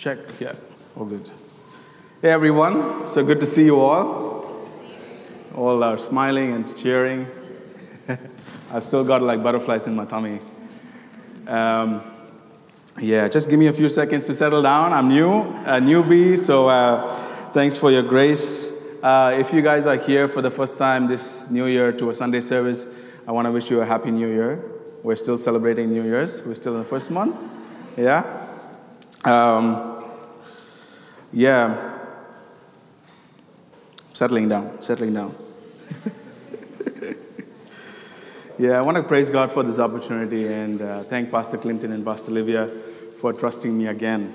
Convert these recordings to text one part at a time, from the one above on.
Check. Yeah. All good. Hey, everyone. So good to see you all. All are smiling and cheering. I've still got like butterflies in my tummy. Um, yeah, just give me a few seconds to settle down. I'm new, a newbie, so uh, thanks for your grace. Uh, if you guys are here for the first time this new year to a Sunday service, I want to wish you a happy new year. We're still celebrating New Year's. We're still in the first month. Yeah? Um, yeah. Settling down, settling down. yeah, I want to praise God for this opportunity and uh, thank Pastor Clinton and Pastor Livia for trusting me again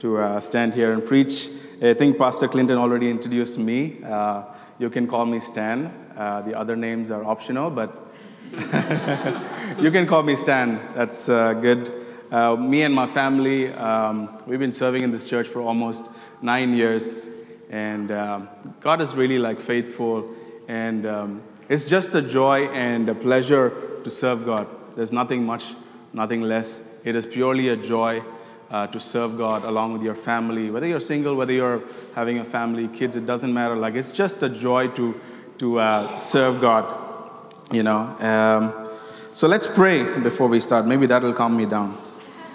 to uh, stand here and preach. I think Pastor Clinton already introduced me. Uh, you can call me Stan. Uh, the other names are optional, but you can call me Stan. That's uh, good. Uh, me and my family, um, we've been serving in this church for almost nine years, and um, God is really like faithful, and um, it's just a joy and a pleasure to serve God. There's nothing much, nothing less. It is purely a joy uh, to serve God along with your family, whether you're single, whether you're having a family, kids, it doesn't matter. Like it's just a joy to to uh, serve God you know. Um, so let's pray before we start. Maybe that'll calm me down.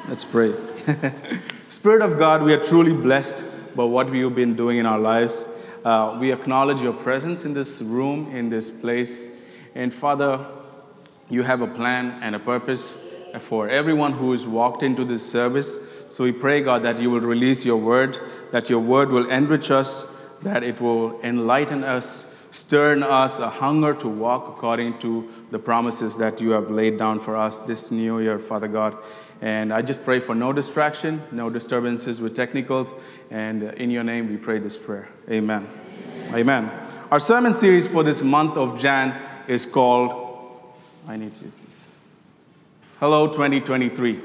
Let's pray. Spirit of God, we are truly blessed by what you've been doing in our lives. Uh, we acknowledge your presence in this room, in this place. And Father, you have a plan and a purpose for everyone who has walked into this service. So we pray, God, that you will release your word, that your word will enrich us, that it will enlighten us, Stir in us a hunger to walk according to the promises that you have laid down for us this new year, Father God. And I just pray for no distraction, no disturbances with technicals. And in your name, we pray this prayer. Amen. Amen. Amen. Our sermon series for this month of Jan is called, I need to use this. Hello 2023,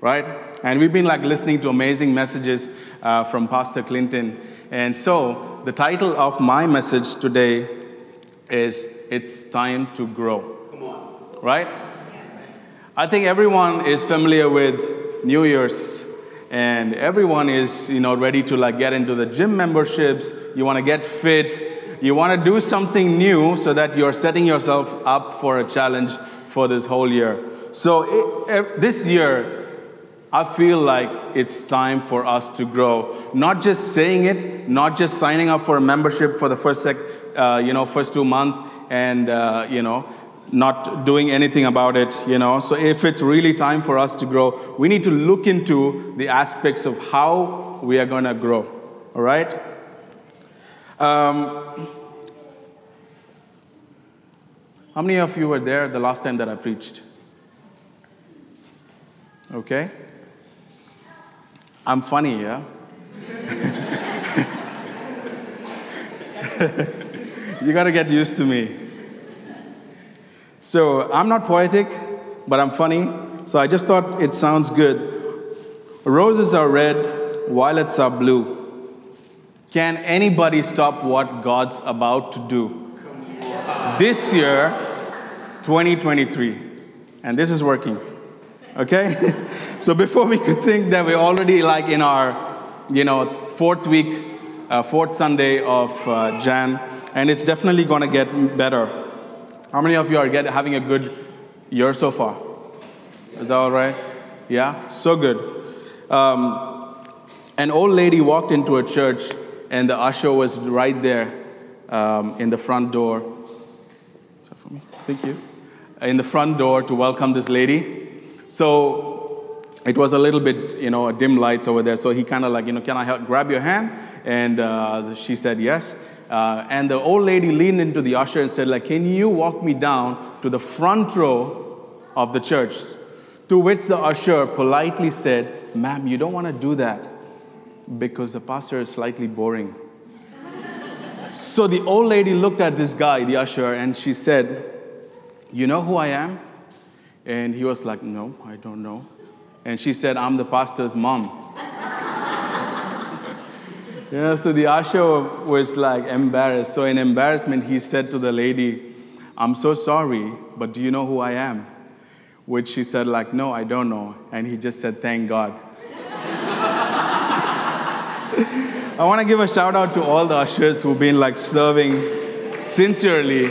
right? And we've been like listening to amazing messages uh, from Pastor Clinton. And so the title of my message today is It's Time to Grow. Right? I think everyone is familiar with New Year's and everyone is, you know, ready to like get into the gym memberships. You want to get fit. You want to do something new so that you're setting yourself up for a challenge for this whole year. So it, this year, I feel like it's time for us to grow. Not just saying it, not just signing up for a membership for the first sec, uh, you know, first two months, and uh, you know, not doing anything about it. You know, so if it's really time for us to grow, we need to look into the aspects of how we are going to grow. All right. Um, how many of you were there the last time that I preached? Okay. I'm funny, yeah? you gotta get used to me. So I'm not poetic, but I'm funny. So I just thought it sounds good. Roses are red, violets are blue. Can anybody stop what God's about to do? This year, 2023. And this is working. Okay? so before we could think that we're already like in our, you know, fourth week, uh, fourth Sunday of uh, Jan, and it's definitely going to get better. How many of you are get, having a good year so far? Is that all right? Yeah? So good. Um, an old lady walked into a church, and the usher was right there um, in the front door. Is that for me? Thank you. In the front door to welcome this lady. So it was a little bit, you know, dim lights over there. So he kind of like, you know, can I help, grab your hand? And uh, she said yes. Uh, and the old lady leaned into the usher and said, like, can you walk me down to the front row of the church? To which the usher politely said, ma'am, you don't want to do that because the pastor is slightly boring. so the old lady looked at this guy, the usher, and she said, you know who I am? And he was like, No, I don't know. And she said, I'm the pastor's mom. Yeah, so the usher was like embarrassed. So, in embarrassment, he said to the lady, I'm so sorry, but do you know who I am? Which she said, like, no, I don't know. And he just said, thank God. I want to give a shout out to all the ushers who've been like serving sincerely.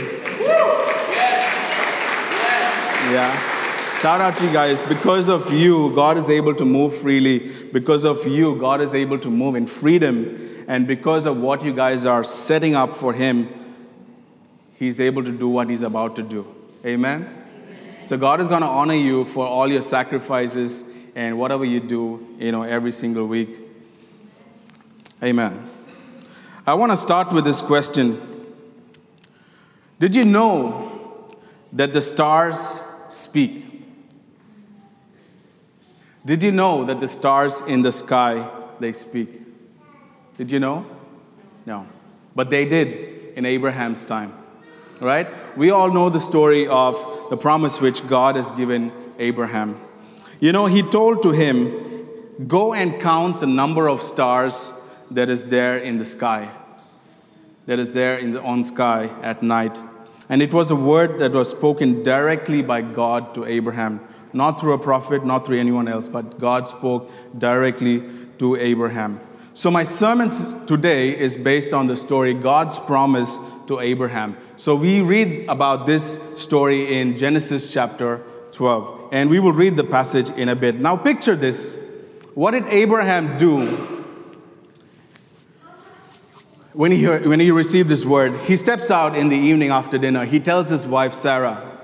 Yeah. Shout out to you guys. Because of you, God is able to move freely. Because of you, God is able to move in freedom. And because of what you guys are setting up for Him, He's able to do what He's about to do. Amen? Amen. So God is going to honor you for all your sacrifices and whatever you do, you know, every single week. Amen. I want to start with this question. Did you know that the stars speak? Did you know that the stars in the sky they speak? Did you know? No. But they did in Abraham's time. Right? We all know the story of the promise which God has given Abraham. You know, he told to him, Go and count the number of stars that is there in the sky, that is there in the on sky at night. And it was a word that was spoken directly by God to Abraham not through a prophet, not through anyone else, but God spoke directly to Abraham. So, my sermon today is based on the story God's promise to Abraham. So, we read about this story in Genesis chapter 12, and we will read the passage in a bit. Now, picture this. What did Abraham do when he, heard, when he received this word? He steps out in the evening after dinner. He tells his wife, Sarah,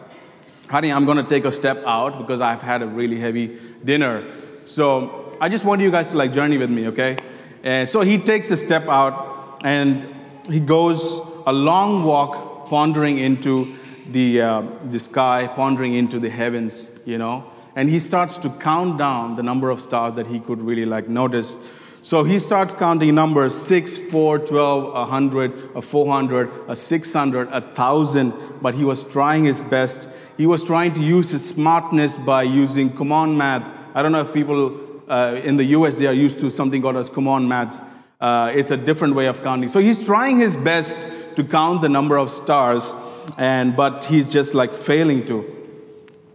honey, I'm going to take a step out because I've had a really heavy dinner. So I just want you guys to like journey with me, okay? So he takes a step out and he goes a long walk, pondering into the, uh, the sky, pondering into the heavens, you know. And he starts to count down the number of stars that he could really like notice. So he starts counting numbers 6, 4, 12, 100, a 400, a 600, a 1,000, but he was trying his best. He was trying to use his smartness by using command math. I don't know if people uh, in the US, they are used to something called as command maths. Uh, it's a different way of counting. So he's trying his best to count the number of stars, and but he's just like failing to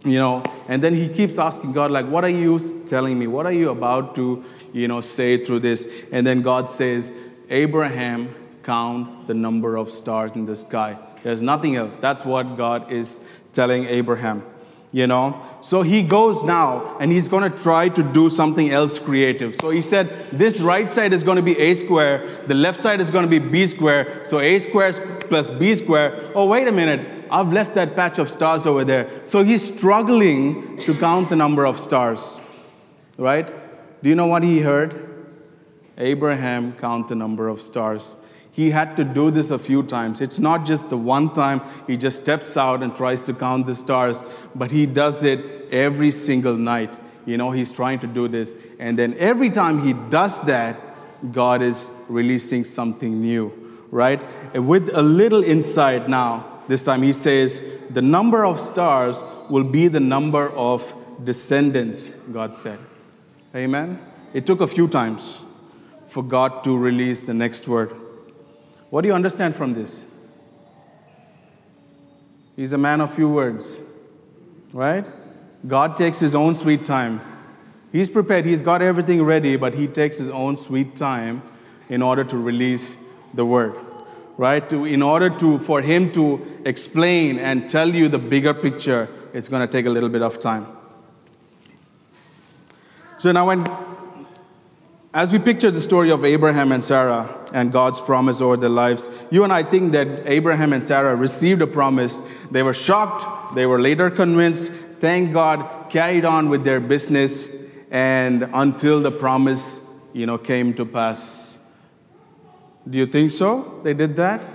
you know and then he keeps asking god like what are you telling me what are you about to you know, say through this. And then God says, Abraham, count the number of stars in the sky. There's nothing else. That's what God is telling Abraham. You know? So he goes now and he's going to try to do something else creative. So he said, This right side is going to be a square, the left side is going to be b square. So a square plus b square. Oh, wait a minute. I've left that patch of stars over there. So he's struggling to count the number of stars. Right? Do you know what he heard? Abraham count the number of stars. He had to do this a few times. It's not just the one time he just steps out and tries to count the stars, but he does it every single night. You know, he's trying to do this. And then every time he does that, God is releasing something new, right? And with a little insight now, this time he says, the number of stars will be the number of descendants, God said. Amen? It took a few times for God to release the next word. What do you understand from this? He's a man of few words, right? God takes his own sweet time. He's prepared, he's got everything ready, but he takes his own sweet time in order to release the word, right? To, in order to, for him to explain and tell you the bigger picture, it's going to take a little bit of time. So now, when, as we picture the story of Abraham and Sarah and God's promise over their lives, you and I think that Abraham and Sarah received a promise. They were shocked, they were later convinced. Thank God, carried on with their business, and until the promise, you know, came to pass. Do you think so? They did that?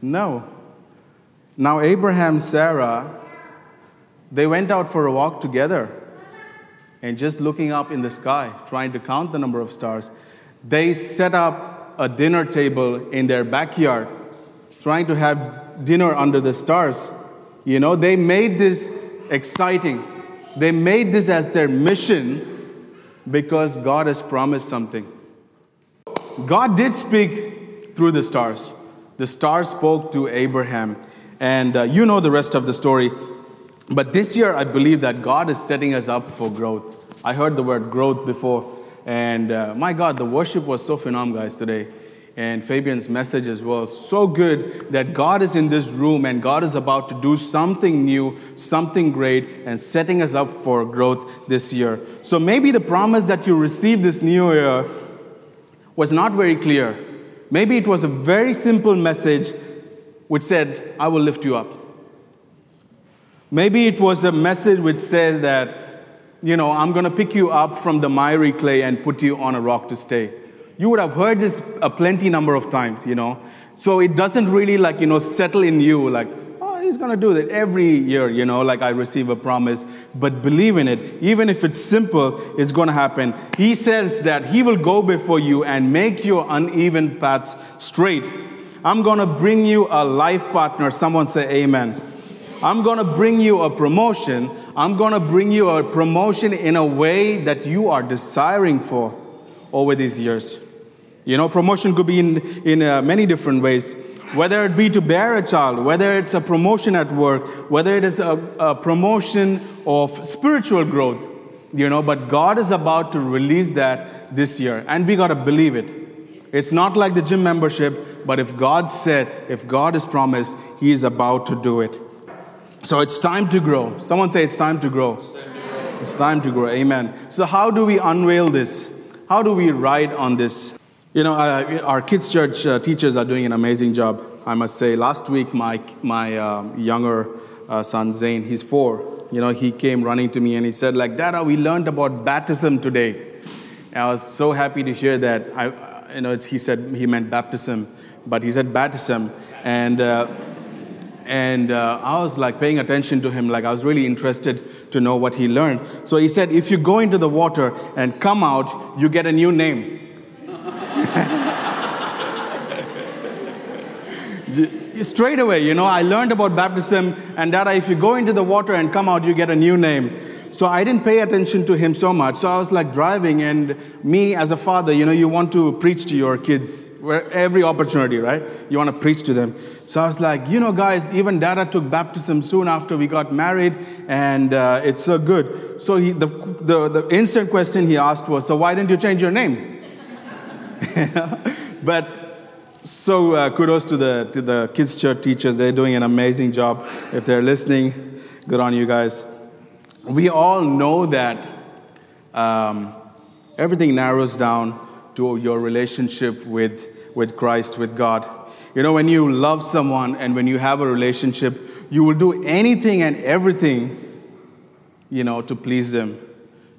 No. Now, Abraham, Sarah, they went out for a walk together and just looking up in the sky, trying to count the number of stars, they set up a dinner table in their backyard, trying to have dinner under the stars. You know, they made this exciting. They made this as their mission because God has promised something. God did speak through the stars. The stars spoke to Abraham. And uh, you know the rest of the story. But this year, I believe that God is setting us up for growth. I heard the word growth before. And uh, my God, the worship was so phenomenal, guys, today. And Fabian's message as well. So good that God is in this room and God is about to do something new, something great, and setting us up for growth this year. So maybe the promise that you received this new year was not very clear. Maybe it was a very simple message which said, I will lift you up. Maybe it was a message which says that, you know, I'm going to pick you up from the miry clay and put you on a rock to stay. You would have heard this a plenty number of times, you know. So it doesn't really like, you know, settle in you like, oh, he's going to do that every year, you know, like I receive a promise. But believe in it, even if it's simple, it's going to happen. He says that he will go before you and make your uneven paths straight. I'm going to bring you a life partner. Someone say amen. I'm going to bring you a promotion. I'm going to bring you a promotion in a way that you are desiring for over these years. You know, promotion could be in, in uh, many different ways. Whether it be to bear a child, whether it's a promotion at work, whether it is a, a promotion of spiritual growth, you know, but God is about to release that this year. And we got to believe it. It's not like the gym membership, but if God said, if God has promised, He is about to do it. So it's time to grow. Someone say it's time to grow. It's time to grow. Amen. So, how do we unveil this? How do we ride on this? You know, uh, our kids' church uh, teachers are doing an amazing job, I must say. Last week, my, my um, younger uh, son, Zane, he's four. You know, he came running to me and he said, like, Dada, we learned about baptism today. And I was so happy to hear that. I, you know, he said he meant baptism, but he said baptism. And, uh, and uh, I was like paying attention to him, like I was really interested to know what he learned. So he said, if you go into the water and come out, you get a new name. Straight away, you know, I learned about baptism, and that if you go into the water and come out, you get a new name. So I didn't pay attention to him so much. So I was like driving, and me as a father, you know, you want to preach to your kids every opportunity, right? You want to preach to them. So I was like, you know, guys, even Dada took baptism soon after we got married, and uh, it's so good. So he, the, the, the instant question he asked was, so why didn't you change your name? but so uh, kudos to the to the kids church teachers. They're doing an amazing job. If they're listening, good on you guys we all know that um, everything narrows down to your relationship with, with Christ, with God. You know, when you love someone and when you have a relationship, you will do anything and everything, you know, to please them,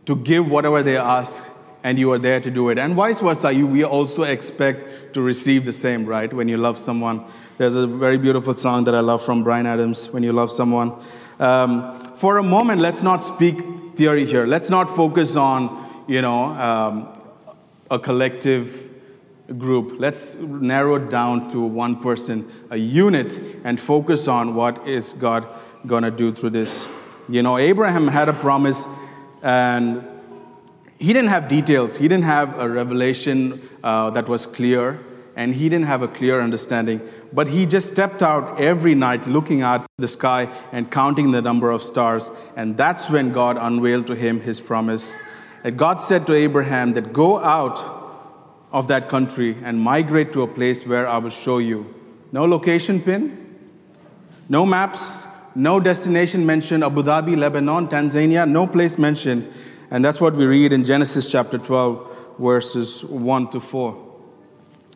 to give whatever they ask, and you are there to do it. And vice versa, you, we also expect to receive the same, right? When you love someone. There's a very beautiful song that I love from Bryan Adams, When You Love Someone. Um, for a moment, let's not speak theory here. Let's not focus on, you know, um, a collective group. Let's narrow it down to one person, a unit, and focus on what is God going to do through this. You know, Abraham had a promise, and he didn't have details. He didn't have a revelation uh, that was clear and he didn't have a clear understanding. But he just stepped out every night looking at the sky and counting the number of stars. And that's when God unveiled to him his promise. And God said to Abraham that go out of that country and migrate to a place where I will show you. No location pin, no maps, no destination mentioned Abu Dhabi, Lebanon, Tanzania, no place mentioned. And that's what we read in Genesis chapter 12, verses 1 to 4.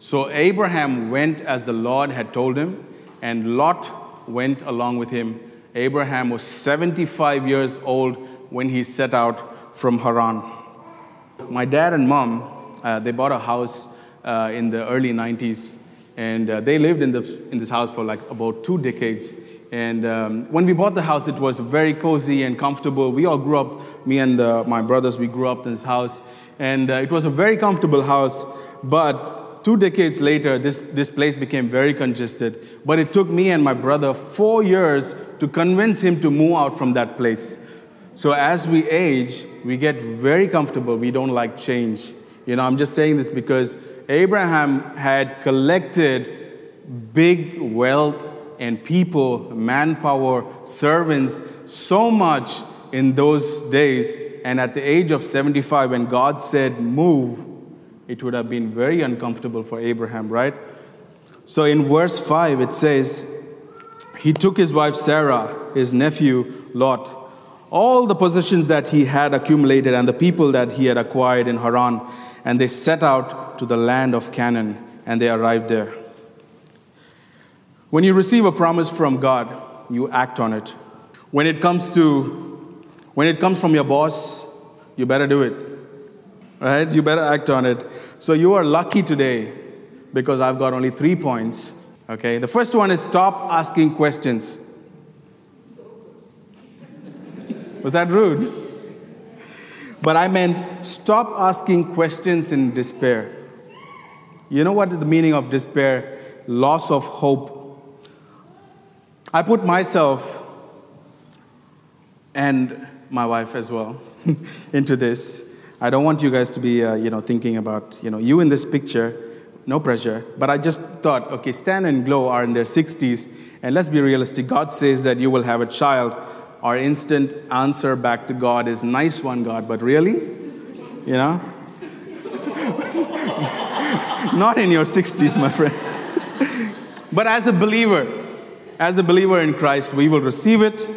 So Abraham went as the Lord had told him, and Lot went along with him. Abraham was 75 years old when he set out from Haran. My dad and mom, uh, they bought a house uh, in the early 90s, and uh, they lived in, the, in this house for like about two decades. And um, when we bought the house, it was very cozy and comfortable. We all grew up, me and my brothers, we grew up in this house. And uh, it was a very comfortable house, but two decades later, this, this place became very congested. But it took me and my brother four years to convince him to move out from that place. So as we age, we get very comfortable. We don't like change. You know, I'm just saying this because Abraham had collected big wealth and people, manpower, servants, so much in those days. And at the age of 75, when God said, Move, it would have been very uncomfortable for Abraham, right? So in verse 5, it says, He took his wife Sarah, his nephew Lot, all the possessions that he had accumulated, and the people that he had acquired in Haran, and they set out to the land of Canaan, and they arrived there. When you receive a promise from God, you act on it. When it comes to when it comes from your boss, you better do it. Right? You better act on it. So you are lucky today because I've got only 3 points. Okay? The first one is stop asking questions. Was that rude? But I meant stop asking questions in despair. You know what the meaning of despair? Loss of hope. I put myself and my wife as well into this. I don't want you guys to be, uh, you know, thinking about, you know, you in this picture, no pressure. But I just thought, okay, Stan and Glow are in their 60s, and let's be realistic. God says that you will have a child. Our instant answer back to God is, nice one, God, but really? You know? Not in your 60s, my friend. but as a believer, as a believer in Christ, we will receive it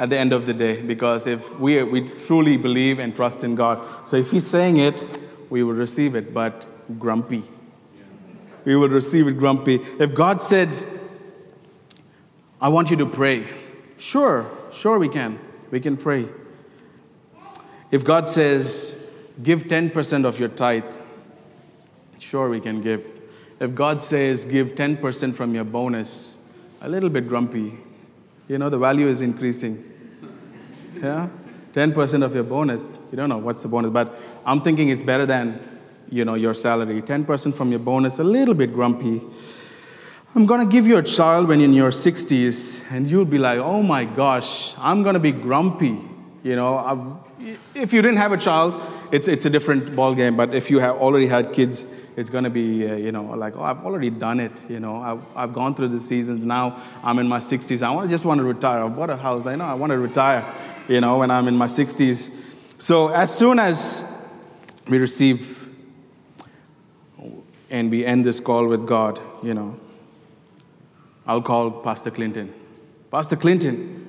at the end of the day because if we, we truly believe and trust in God, so if He's saying it, we will receive it, but grumpy. We will receive it grumpy. If God said, I want you to pray, sure, sure we can. We can pray. If God says, give 10% of your tithe, sure we can give. If God says, give 10% from your bonus, a little bit grumpy. You know, the value is increasing. Yeah? 10% of your bonus. You don't know what's the bonus, but I'm thinking it's better than, you know, your salary. 10% from your bonus, a little bit grumpy. I'm going to give you a child when you're in your 60s, and you'll be like, oh my gosh, I'm going to be grumpy. You know, I've, if you didn't have a child, it's, it's a different ball game. But if you have already had kids, it's going to be, uh, you know, like, oh, I've already done it. You know, I've, I've gone through the seasons. Now I'm in my 60s. I want, just want to retire. I've bought a house. I know I want to retire you know, when I'm in my 60s. So as soon as we receive and we end this call with God, you know, I'll call Pastor Clinton. Pastor Clinton,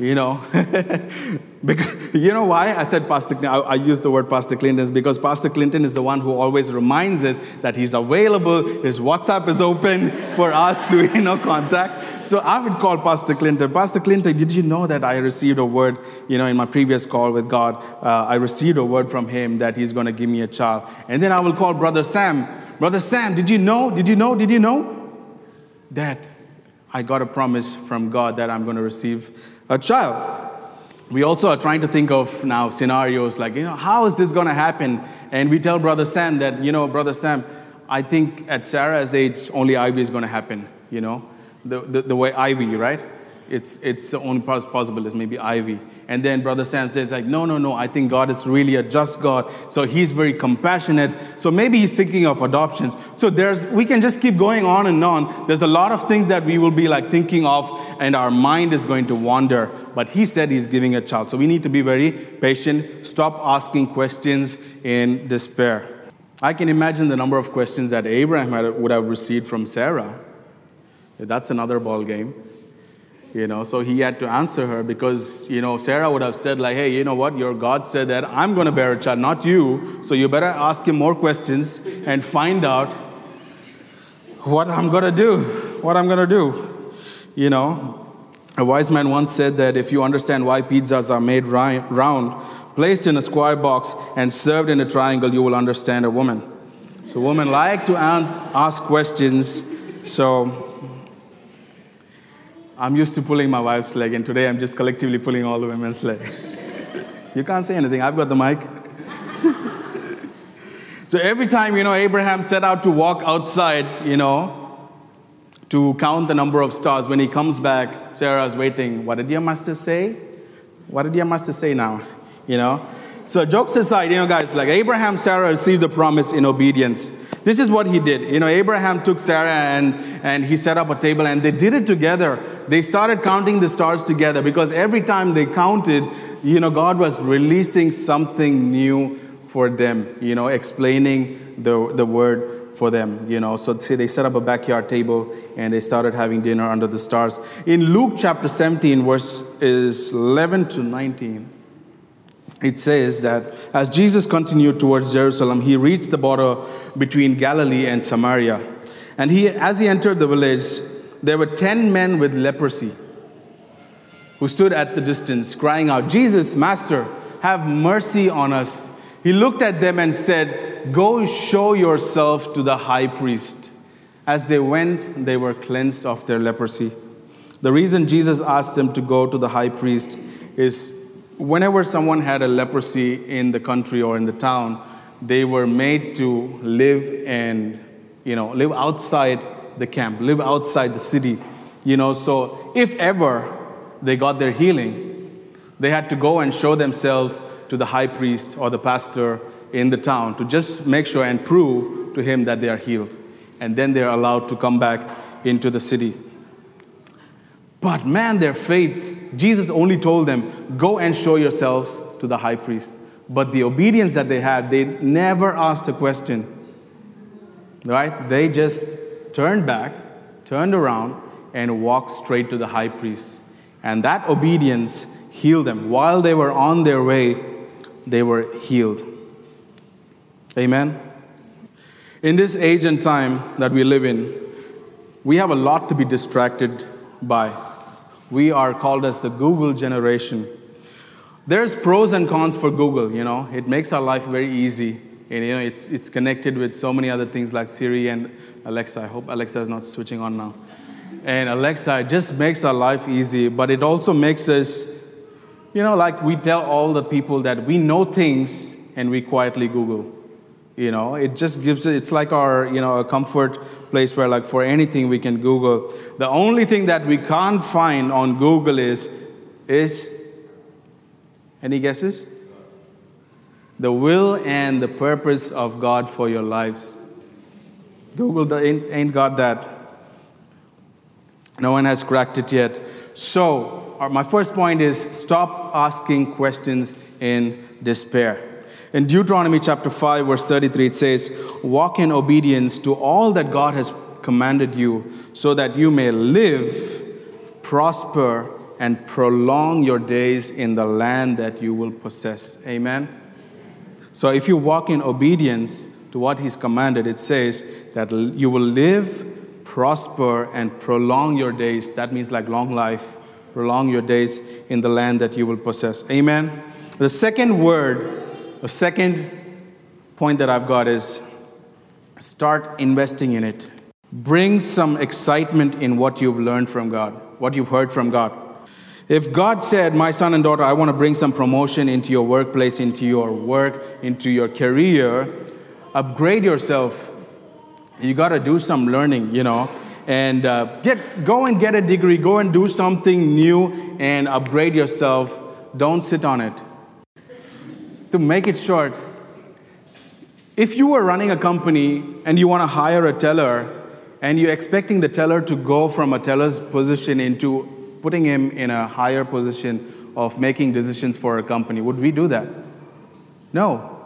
you know, because, you know why I said Pastor, I, I use the word Pastor Clinton is because Pastor Clinton is the one who always reminds us that he's available, his WhatsApp is open for us to, you know, contact. So I would call Pastor Clinton. Pastor Clinton, did you know that I received a word, you know, in my previous call with God? Uh, I received a word from him that he's going to give me a child. And then I will call Brother Sam. Brother Sam, did you know? Did you know? Did you know? That I got a promise from God that I'm going to receive a child. We also are trying to think of now scenarios like, you know, how is this going to happen? And we tell Brother Sam that, you know, Brother Sam, I think at Sarah's age, only IVF is going to happen, you know the, the, the way IVF, right? It's, it's the only possible is maybe IVF. And then Brother Sam says, like, no, no, no, I think God is really a just God. So he's very compassionate. So maybe he's thinking of adoptions. So there's, we can just keep going on and on. There's a lot of things that we will be like thinking of, and our mind is going to wander. But he said he's giving a child. So we need to be very patient. Stop asking questions in despair. I can imagine the number of questions that Abraham would have received from Sarah that's another ball game. You know, so he had to answer her because, you know, Sarah would have said, like, hey, you know what, your God said that I'm going to bear a child, not you. So you better ask him more questions and find out what I'm going to do. What I'm going to do. You know, a wise man once said that if you understand why pizzas are made round, placed in a square box, and served in a triangle, you will understand a woman. So women like to ask questions. So I'm used to pulling my wife's leg, and today I'm just collectively pulling all the women's leg. you can't say anything, I've got the mic. So every time, you know, Abraham set out to walk outside, you know, to count the number of stars, when he comes back, Sarah is waiting. What did your master say? What did your master say now? You know? So jokes aside, you know, guys, like Abraham, Sarah received the promise in obedience. This is what he did. You know, Abraham took Sarah and, and he set up a table and they did it together. They started counting the stars together because every time they counted, you know, God was releasing something new for them, you know, explaining the, the word for them, you know. So see, they set up a backyard table and they started having dinner under the stars. In Luke chapter 17, verse is 11 to 19, it says that as Jesus continued towards Jerusalem, he reached the border between Galilee and Samaria. And he, as he entered the village, there were 10 men with leprosy who stood at the distance, crying out, Jesus, Master, have mercy on us. He looked at them and said, Go show yourself to the high priest. As they went, they were cleansed of their leprosy. The reason Jesus asked them to go to the high priest is whenever someone had a leprosy in the country or in the town, they were made to live and you know live outside the camp, live outside the city. You know, so if ever they got their healing, they had to go and show themselves to the high priest or the pastor in the town to just make sure and prove to him that they are healed. And then they're allowed to come back into the city. But man, their faith, Jesus only told them, go and show yourselves to the high priest. But the obedience that they had, they never asked a question. Right? They just turned back, turned around, and walked straight to the high priest. And that obedience healed them. While they were on their way, they were healed. Amen. In this age and time that we live in, we have a lot to be distracted by. We are called as the Google generation. There's pros and cons for Google, you know. It makes our life very easy. And you know, it's, it's connected with so many other things like Siri and Alexa. I hope Alexa is not switching on now. And Alexa, just makes our life easy, but it also makes us you know, like we tell all the people that we know things and we quietly Google. You know, it just gives it's like our, you know, a comfort place where like for anything we can Google. The only thing that we can't find on Google is is any guesses? The will and the purpose of God for your lives. Google ain't, ain't got that. No one has cracked it yet. So, uh, my first point is stop asking questions in despair. In Deuteronomy chapter 5, verse 33, it says, Walk in obedience to all that God has commanded you, so that you may live, prosper, and prolong your days in the land that you will possess. Amen. So if you walk in obedience to what He's commanded, it says that you will live, prosper, and prolong your days. That means like long life prolong your days in the land that you will possess. Amen. The second word, the second point that I've got is start investing in it. Bring some excitement in what you've learned from God, what you've heard from God. If God said, My son and daughter, I want to bring some promotion into your workplace, into your work, into your career, upgrade yourself. You got to do some learning, you know and uh, get, go and get a degree, go and do something new and upgrade yourself. Don't sit on it. To make it short, if you were running a company and you want to hire a teller and you're expecting the teller to go from a teller's position into putting him in a higher position of making decisions for a company, would we do that? No.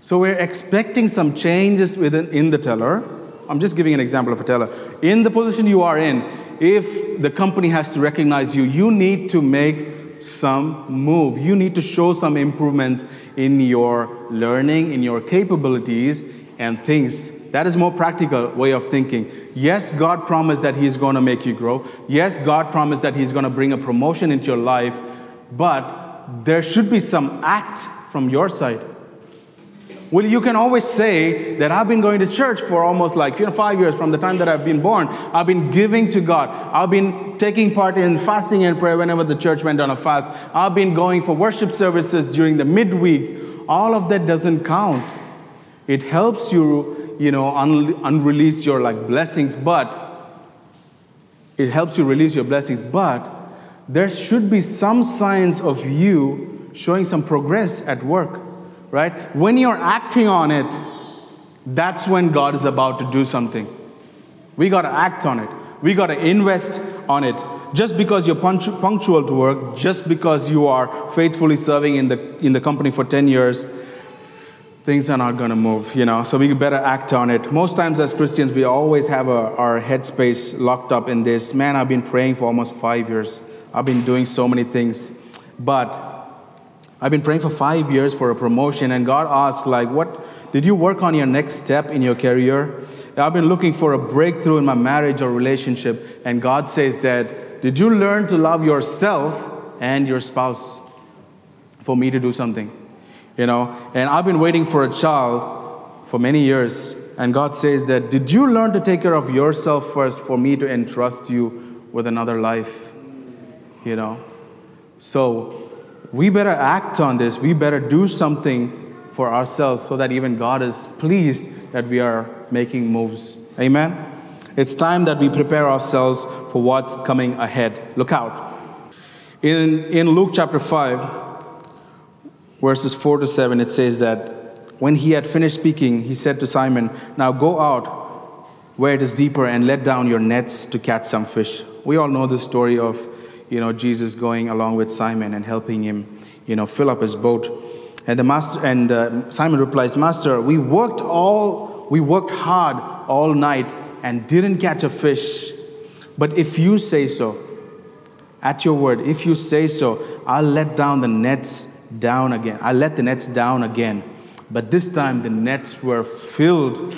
So we're expecting some changes within in the teller I'm just giving an example of a teller. In the position you are in, if the company has to recognize you, you need to make some move. You need to show some improvements in your learning, in your capabilities, and things. That is more practical way of thinking. Yes, God promised that He's going to make you grow. Yes, God promised that He's going to bring a promotion into your life, but there should be some act from your side. Well, you can always say that I've been going to church for almost like you know, five years from the time that I've been born. I've been giving to God. I've been taking part in fasting and prayer whenever the church went on a fast. I've been going for worship services during the midweek. All of that doesn't count It helps you, you know, un- unrelease your like blessings, but it helps you release your blessings, but there should be some signs of you showing some progress at work, right? When you're acting on it, that's when God is about to do something. We got to act on it. We got to invest on it. Just because you're punctual to work, just because you are faithfully serving in the, in the company for 10 years, things are not going to move, you know. So we better act on it. Most times as Christians, we always have a, our headspace locked up in this. Man, I've been praying for almost five years. I've been doing so many things. But I've been praying for five years for a promotion, and God asked, like, what did you work on your next step in your career? I've been looking for a breakthrough in my marriage or relationship, and God says that, did you learn to love yourself and your spouse for me to do something? You know, and I've been waiting for a child for many years, and God says that, did you learn to take care of yourself first for me to entrust you with another life? You know, so we better act on this. We better do something for ourselves so that even God is pleased that we are making moves. Amen. It's time that we prepare ourselves for what's coming ahead. Look out. In, in Luke chapter 5, verses 4 to 7, it says that when he had finished speaking, he said to Simon, Now go out where it is deeper and let down your nets to catch some fish. We all know the story of you know, Jesus going along with Simon and helping him, you know, fill up his boat. And the master and uh, Simon replies, "Master, we worked all we worked hard all night and didn't catch a fish. But if you say so, at your word, if you say so, I'll let down the nets down again. I let the nets down again. But this time the nets were filled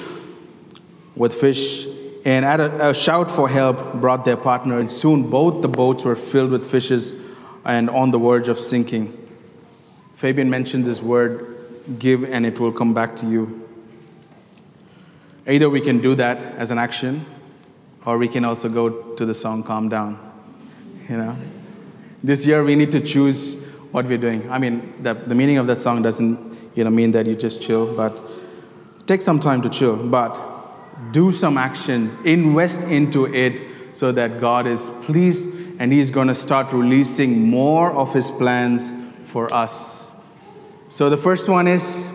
with fish. And at a, a shout for help brought their partner, and soon both the boats were filled with fishes and on the verge of sinking. Fabian mentioned this word, give, and it will come back to you. Either we can do that as an action, or we can also go to the song Calm Down. You know? This year we need to choose what we're doing. I mean, the, the meaning of that song doesn't you know, mean that you just chill, but take some time to chill. But do some action, invest into it so that God is pleased and He's going to start releasing more of His plans for us. So the first one is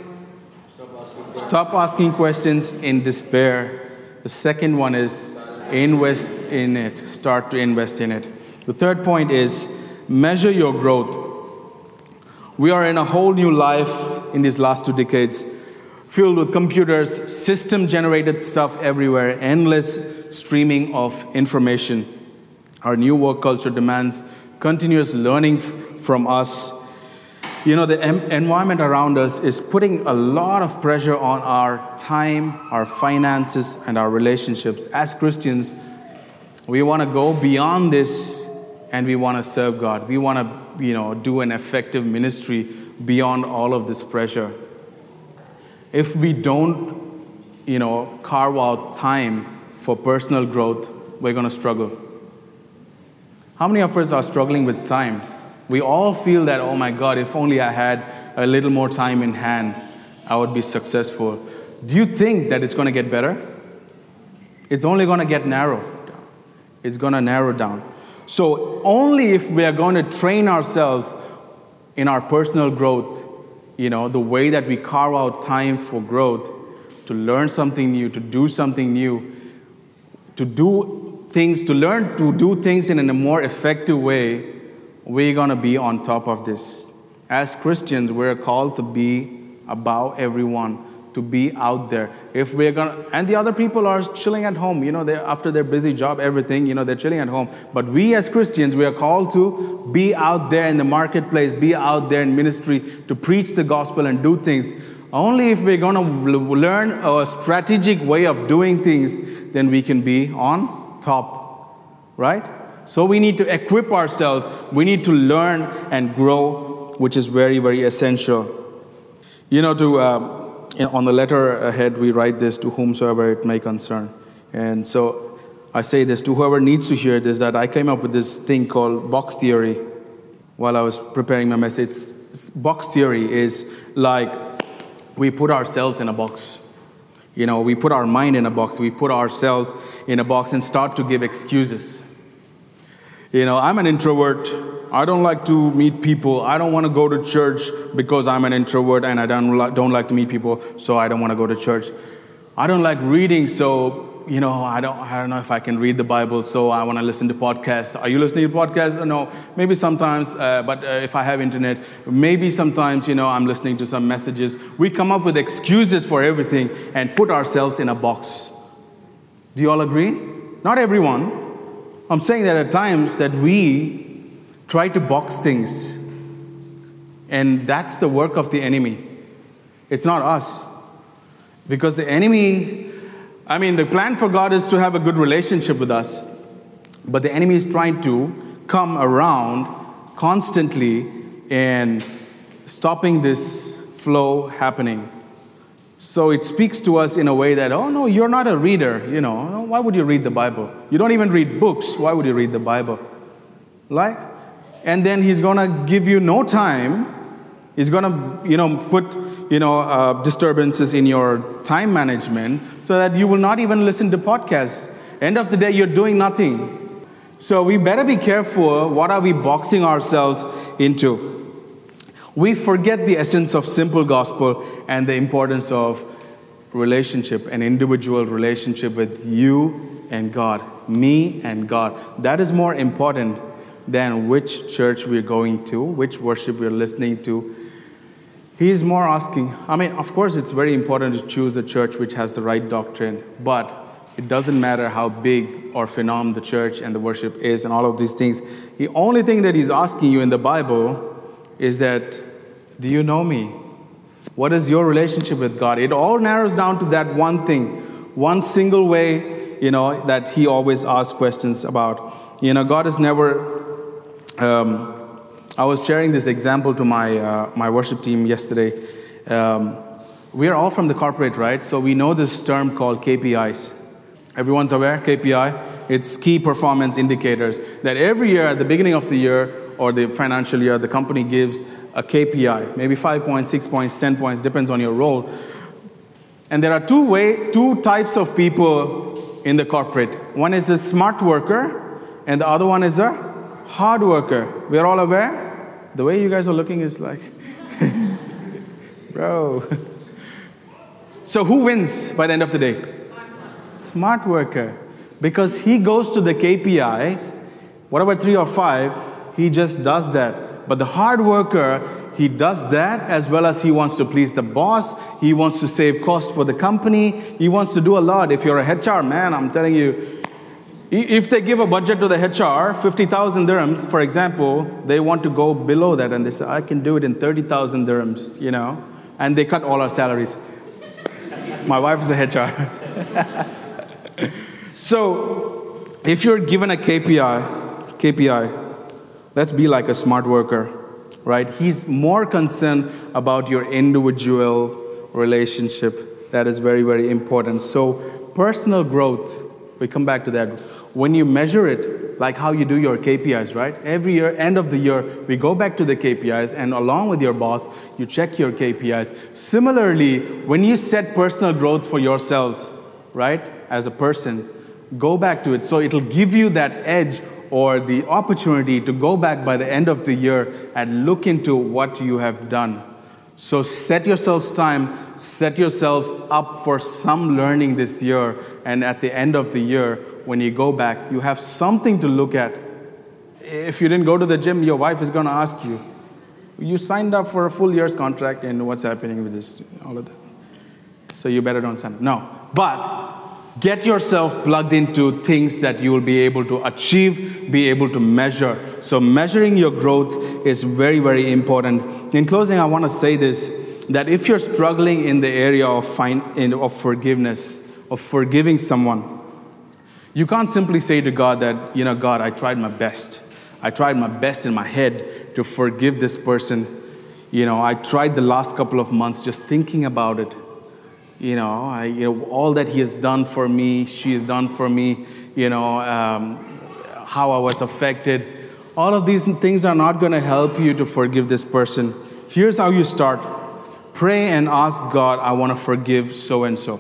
stop asking questions in despair. The second one is invest in it, start to invest in it. The third point is measure your growth. We are in a whole new life in these last two decades, filled with computers, system generated stuff everywhere, endless streaming of information. Our new work culture demands continuous learning from us. You know, the em- environment around us is putting a lot of pressure on our time, our finances, and our relationships. As Christians, we want to go beyond this and we want to serve God. We want to you know, do an effective ministry beyond all of this pressure. If we don't, you know, carve out time for personal growth, we're going to struggle. How many of us are struggling with time? We all feel that, oh my God, if only I had a little more time in hand, I would be successful. Do you think that it's going to get better? It's only going to get narrow. It's going to narrow down. So, only if we are going to train ourselves in our personal growth, you know, the way that we carve out time for growth, to learn something new, to do something new, to do things, to learn to do things in a more effective way, we're going to be on top of this. As Christians, we're called to be above everyone to be out there. If we're gonna, and the other people are chilling at home, you know, they after their busy job, everything, you know, they're chilling at home. But we as Christians, we are called to be out there in the marketplace, be out there in ministry, to preach the gospel and do things. Only if we're gonna learn a strategic way of doing things, then we can be on top, right? So we need to equip ourselves. We need to learn and grow, which is very, very essential. You know, to. Uh, on the letter ahead, we write this to whomsoever it may concern. And so I say this to whoever needs to hear this that I came up with this thing called box theory while I was preparing my message. Box theory is like we put ourselves in a box. You know, we put our mind in a box, we put ourselves in a box and start to give excuses. You know, I'm an introvert. I don't like to meet people. I don't want to go to church because I'm an introvert and I don't, li- don't like to meet people, so I don't want to go to church. I don't like reading, so you know, I don't, I don't know if I can read the Bible, so I want to listen to podcasts. Are you listening to podcasts? No, maybe sometimes, uh, but uh, if I have internet, maybe sometimes, you know, I'm listening to some messages. We come up with excuses for everything and put ourselves in a box. Do you all agree? Not everyone. I'm saying that at times that we try to box things, and that's the work of the enemy. It's not us. Because the enemy I mean, the plan for God is to have a good relationship with us, but the enemy is trying to come around constantly and stopping this flow happening. So it speaks to us in a way that, oh no, you're not a reader, you know, why would you read the Bible? You don't even read books, why would you read the Bible? Right? And then he's gonna give you no time. He's gonna, you know, put you know, uh, disturbances in your time management so that you will not even listen to podcasts. End of the day, you're doing nothing. So we better be careful what are we boxing ourselves into. We forget the essence of simple gospel and the importance of relationship, an individual relationship with you and God, me and God. That is more important than which church we're going to, which worship we're listening to, He's more asking, I mean, of course, it's very important to choose a church which has the right doctrine, but it doesn't matter how big or phenomenal the church and the worship is and all of these things. The only thing that he's asking you in the Bible is that, do you know me? What is your relationship with God? It all narrows down to that one thing, one single way, you know, that he always asks questions about. You know, God is never um, I was sharing this example to my, uh, my worship team yesterday. Um, we are all from the corporate, right? So we know this term called KPIs. Everyone's aware, KPI? It's key performance indicators. That every year, at the beginning of the year or the financial year, the company gives a KPI, maybe five points, six points, 10 points, depends on your role. And there are two, way, two types of people in the corporate one is a smart worker, and the other one is a hard worker. We're all aware? The way you guys are looking is like, bro. So, who wins by the end of the day? Smart worker. Because he goes to the KPIs, whatever three or five, he just does that. But the hard worker, he does that as well as he wants to please the boss. He wants to save cost for the company. He wants to do a lot. If you're a HR man, I'm telling you, if they give a budget to the HR, 50,000 dirhams, for example, they want to go below that and they say, I can do it in 30,000 dirhams, you know, and they cut all our salaries. My wife is a HR. so, if you're given a KPI, KPI, let's be like a smart worker, right? He's more concerned about your individual relationship. That is very, very important. So, personal growth, we come back to that when you measure it, like how you do your KPIs, right? Every year, end of the year, we go back to the KPIs, and along with your boss, you check your KPIs. Similarly, when you set personal growth for yourselves, right, as a person, go back to it. So it'll give you that edge or the opportunity to go back by the end of the year and look into what you have done. So set yourselves time, set yourselves up for some learning this year, and at the end of the year, when you go back, you have something to look at. If you didn't go to the gym, your wife is going to ask you. You signed up for a full year's contract, and what's happening with this, all of that. So you better don't sign up. No. But get yourself plugged into things that you will be able to achieve, be able to measure. So measuring your growth is very, very important. In closing, I want to say this that if you're struggling in the area of, find, of forgiveness, of forgiving someone, you can't simply say to God that, you know, God, I tried my best. I tried my best in my head to forgive this person. You know, I tried the last couple of months just thinking about it. You know, I, you know all that he has done for me, she has done for me, you know, um, how I was affected. All of these things are not going to help you to forgive this person. Here's how you start pray and ask God, I want to forgive so and so.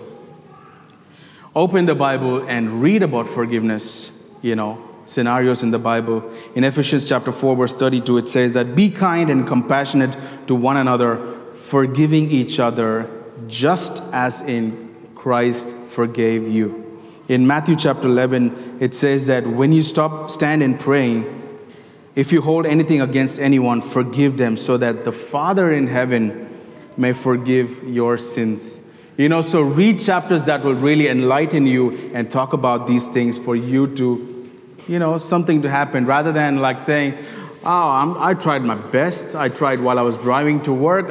Open the Bible and read about forgiveness, you know, scenarios in the Bible. In Ephesians chapter 4, verse 32, it says that be kind and compassionate to one another, forgiving each other, just as in Christ forgave you. In Matthew chapter 11, it says that when you stop, stand and pray, if you hold anything against anyone, forgive them, so that the Father in heaven may forgive your sins. You know, so read chapters that will really enlighten you and talk about these things for you to, you know, something to happen rather than like saying, Oh, I'm, i tried my best. I tried while I was driving to work.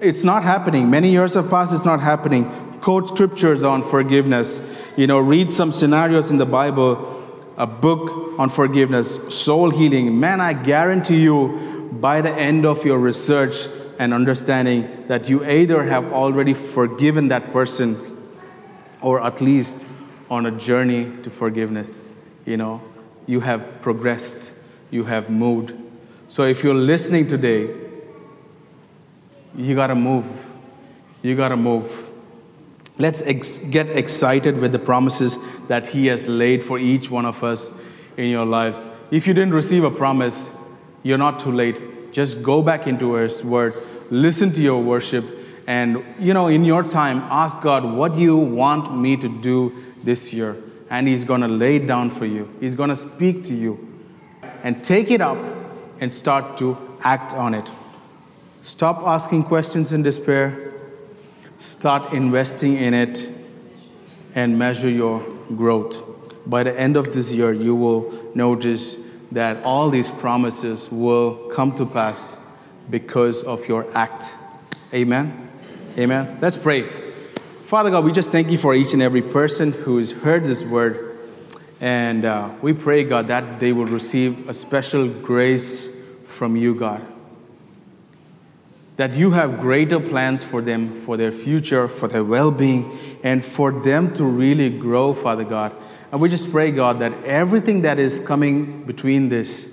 It's not happening. Many years have passed, it's not happening. Quote scriptures on forgiveness. You know, read some scenarios in the Bible a book on forgiveness, soul healing. Man, I guarantee you, by the end of your research and understanding, that you either have already forgiven that person or at least on a journey to forgiveness. You know, you have progressed, you have moved. So if you're listening today, you got to move. You got to move. Let's ex- get excited with the promises that He has laid for each one of us in your lives. If you didn't receive a promise, you're not too late. Just go back into His Word, listen to your worship, and you know, in your time, ask God, what do you want me to do this year? And He's gonna lay it down for you, He's gonna speak to you. And take it up and start to act on it. Stop asking questions in despair Start investing in it and measure your growth. By the end of this year, you will notice that all these promises will come to pass because of your act. Amen. Amen. Let's pray. Father God, we just thank you for each and every person who's heard this word. And uh, we pray, God, that they will receive a special grace from you, God that you have greater plans for them, for their future, for their well being, and for them to really grow, Father God. And we just pray, God, that everything that is coming between this,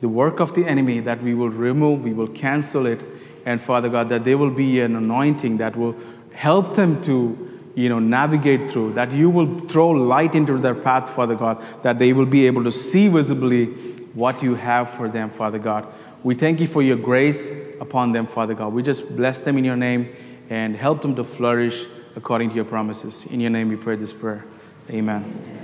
the work of the enemy, that we will remove, we will cancel it, and Father God, that there will be an anointing that will help them to you know navigate through that you will throw light into their path father god that they will be able to see visibly what you have for them father god we thank you for your grace upon them, Father God. We just bless them in your name and help them to flourish according to your promises. In your name we pray this prayer. Amen.